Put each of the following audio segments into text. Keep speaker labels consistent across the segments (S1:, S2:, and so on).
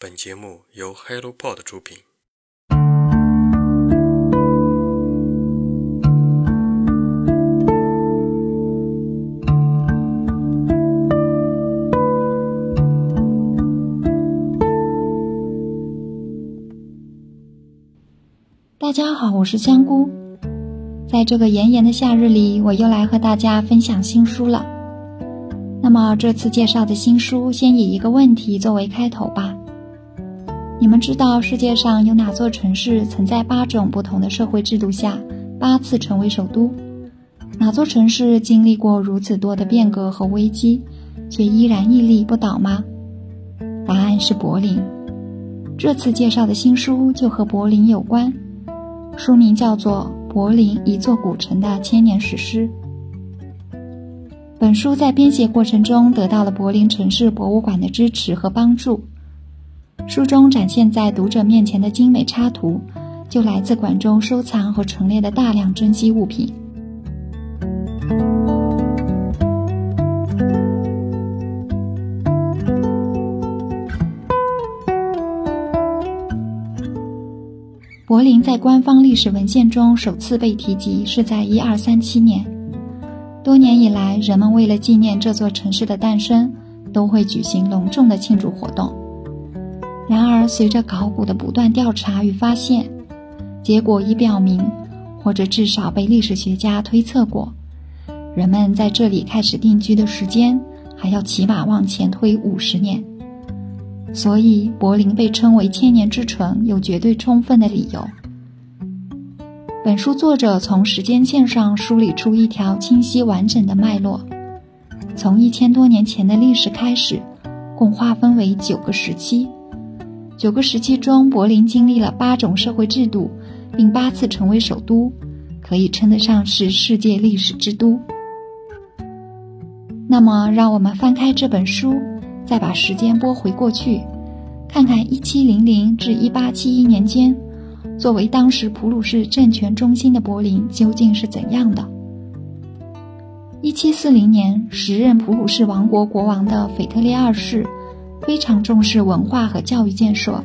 S1: 本节目由 HelloPod 出品。
S2: 大家好，我是香菇。在这个炎炎的夏日里，我又来和大家分享新书了。那么这次介绍的新书，先以一个问题作为开头吧。你们知道世界上有哪座城市曾在八种不同的社会制度下八次成为首都？哪座城市经历过如此多的变革和危机，却依然屹立不倒吗？答案是柏林。这次介绍的新书就和柏林有关，书名叫做《柏林：一座古城的千年史诗》。本书在编写过程中得到了柏林城市博物馆的支持和帮助。书中展现在读者面前的精美插图，就来自馆中收藏和陈列的大量珍稀物品。柏林在官方历史文献中首次被提及是在一二三七年。多年以来，人们为了纪念这座城市的诞生，都会举行隆重的庆祝活动。然而，随着考古的不断调查与发现，结果已表明，或者至少被历史学家推测过，人们在这里开始定居的时间还要起码往前推五十年。所以，柏林被称为千年之城有绝对充分的理由。本书作者从时间线上梳理出一条清晰完整的脉络，从一千多年前的历史开始，共划分为九个时期。九个时期中，柏林经历了八种社会制度，并八次成为首都，可以称得上是世界历史之都。那么，让我们翻开这本书，再把时间拨回过去，看看1700至1871年间，作为当时普鲁士政权中心的柏林究竟是怎样的。1740年，时任普鲁士王国国王的腓特烈二世。非常重视文化和教育建设，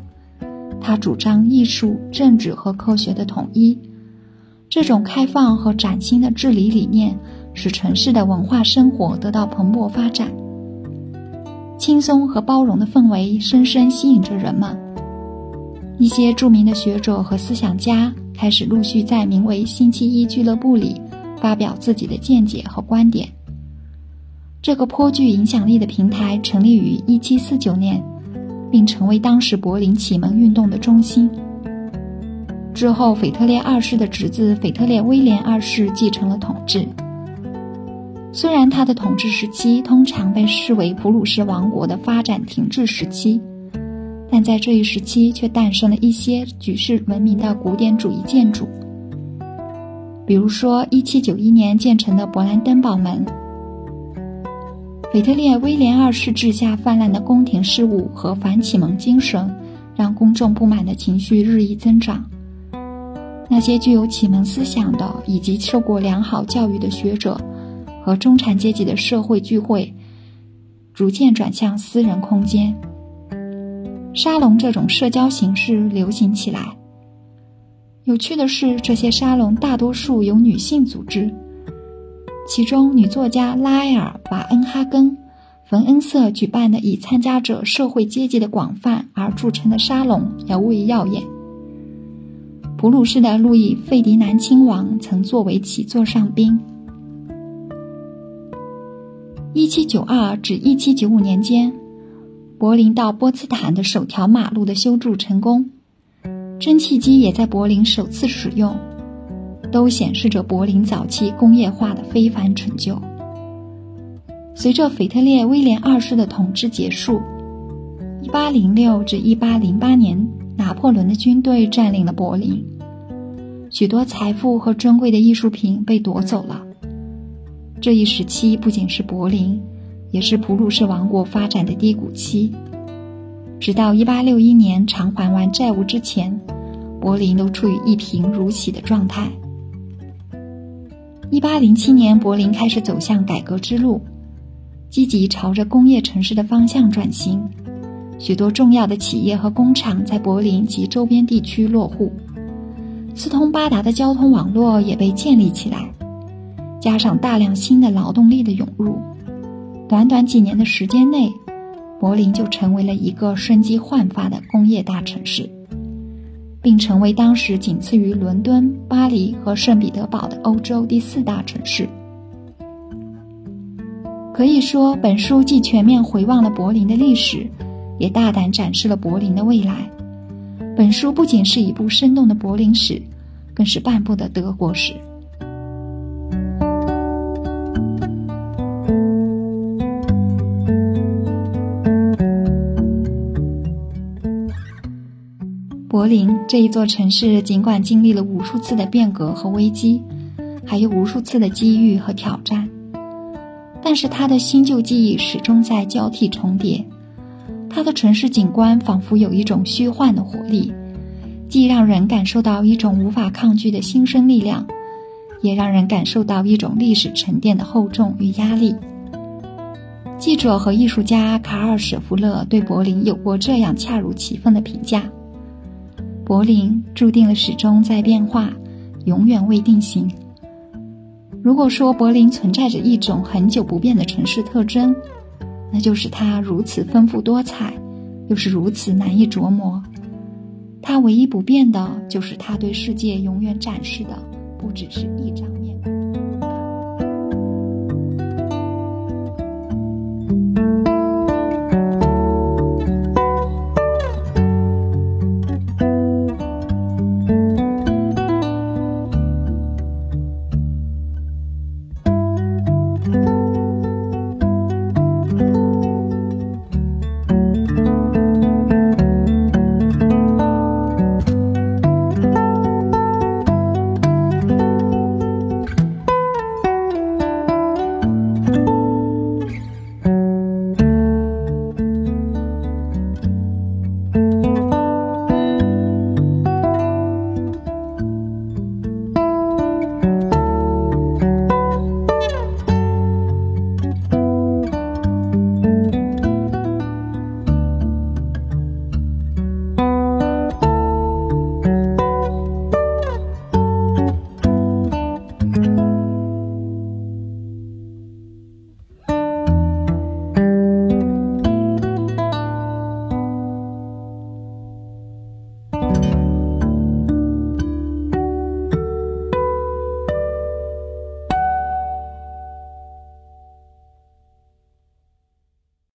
S2: 他主张艺术、政治和科学的统一。这种开放和崭新的治理理念，使城市的文化生活得到蓬勃发展。轻松和包容的氛围深深吸引着人们。一些著名的学者和思想家开始陆续在名为“星期一俱乐部”里发表自己的见解和观点。这个颇具影响力的平台成立于1749年，并成为当时柏林启蒙运动的中心。之后，腓特烈二世的侄子腓特烈威廉二世继承了统治。虽然他的统治时期通常被视为普鲁士王国的发展停滞时期，但在这一时期却诞生了一些举世闻名的古典主义建筑，比如说1791年建成的勃兰登堡门。腓特烈威廉二世治下泛滥的宫廷事务和反启蒙精神，让公众不满的情绪日益增长。那些具有启蒙思想的以及受过良好教育的学者和中产阶级的社会聚会，逐渐转向私人空间。沙龙这种社交形式流行起来。有趣的是，这些沙龙大多数由女性组织。其中，女作家拉埃尔·瓦恩哈根、冯恩瑟举办的以参加者社会阶级的广泛而著称的沙龙尤为耀眼。普鲁士的路易·费迪南亲王曾作为其座上宾。1792至1795年间，柏林到波茨坦的首条马路的修筑成功，蒸汽机也在柏林首次使用。都显示着柏林早期工业化的非凡成就。随着腓特烈威廉二世的统治结束，1806至1808年，拿破仑的军队占领了柏林，许多财富和珍贵的艺术品被夺走了。这一时期不仅是柏林，也是普鲁士王国发展的低谷期。直到1861年偿还完债务之前，柏林都处于一贫如洗的状态。一八零七年，柏林开始走向改革之路，积极朝着工业城市的方向转型，许多重要的企业和工厂在柏林及周边地区落户，四通八达的交通网络也被建立起来，加上大量新的劳动力的涌入，短短几年的时间内，柏林就成为了一个生机焕发的工业大城市，并成为当时仅次于伦敦、巴黎和圣彼得堡的欧洲第四大城市。可以说，本书既全面回望了柏林的历史。也大胆展示了柏林的未来。本书不仅是一部生动的柏林史，更是半部的德国史。柏林这一座城市，尽管经历了无数次的变革和危机，还有无数次的机遇和挑战，但是它的新旧记忆始终在交替重叠。它的城市景观仿佛有一种虚幻的活力，既让人感受到一种无法抗拒的新生力量，也让人感受到一种历史沉淀的厚重与压力。记者和艺术家卡尔·舍夫勒对柏林有过这样恰如其分的评价：柏林注定了始终在变化永远未定型。如果说柏林存在着一种很久不变的城市特征那就是它如此丰富多彩又是如此难以琢磨。它唯一不变的就是它对世界永远展示的不只是一张面孔。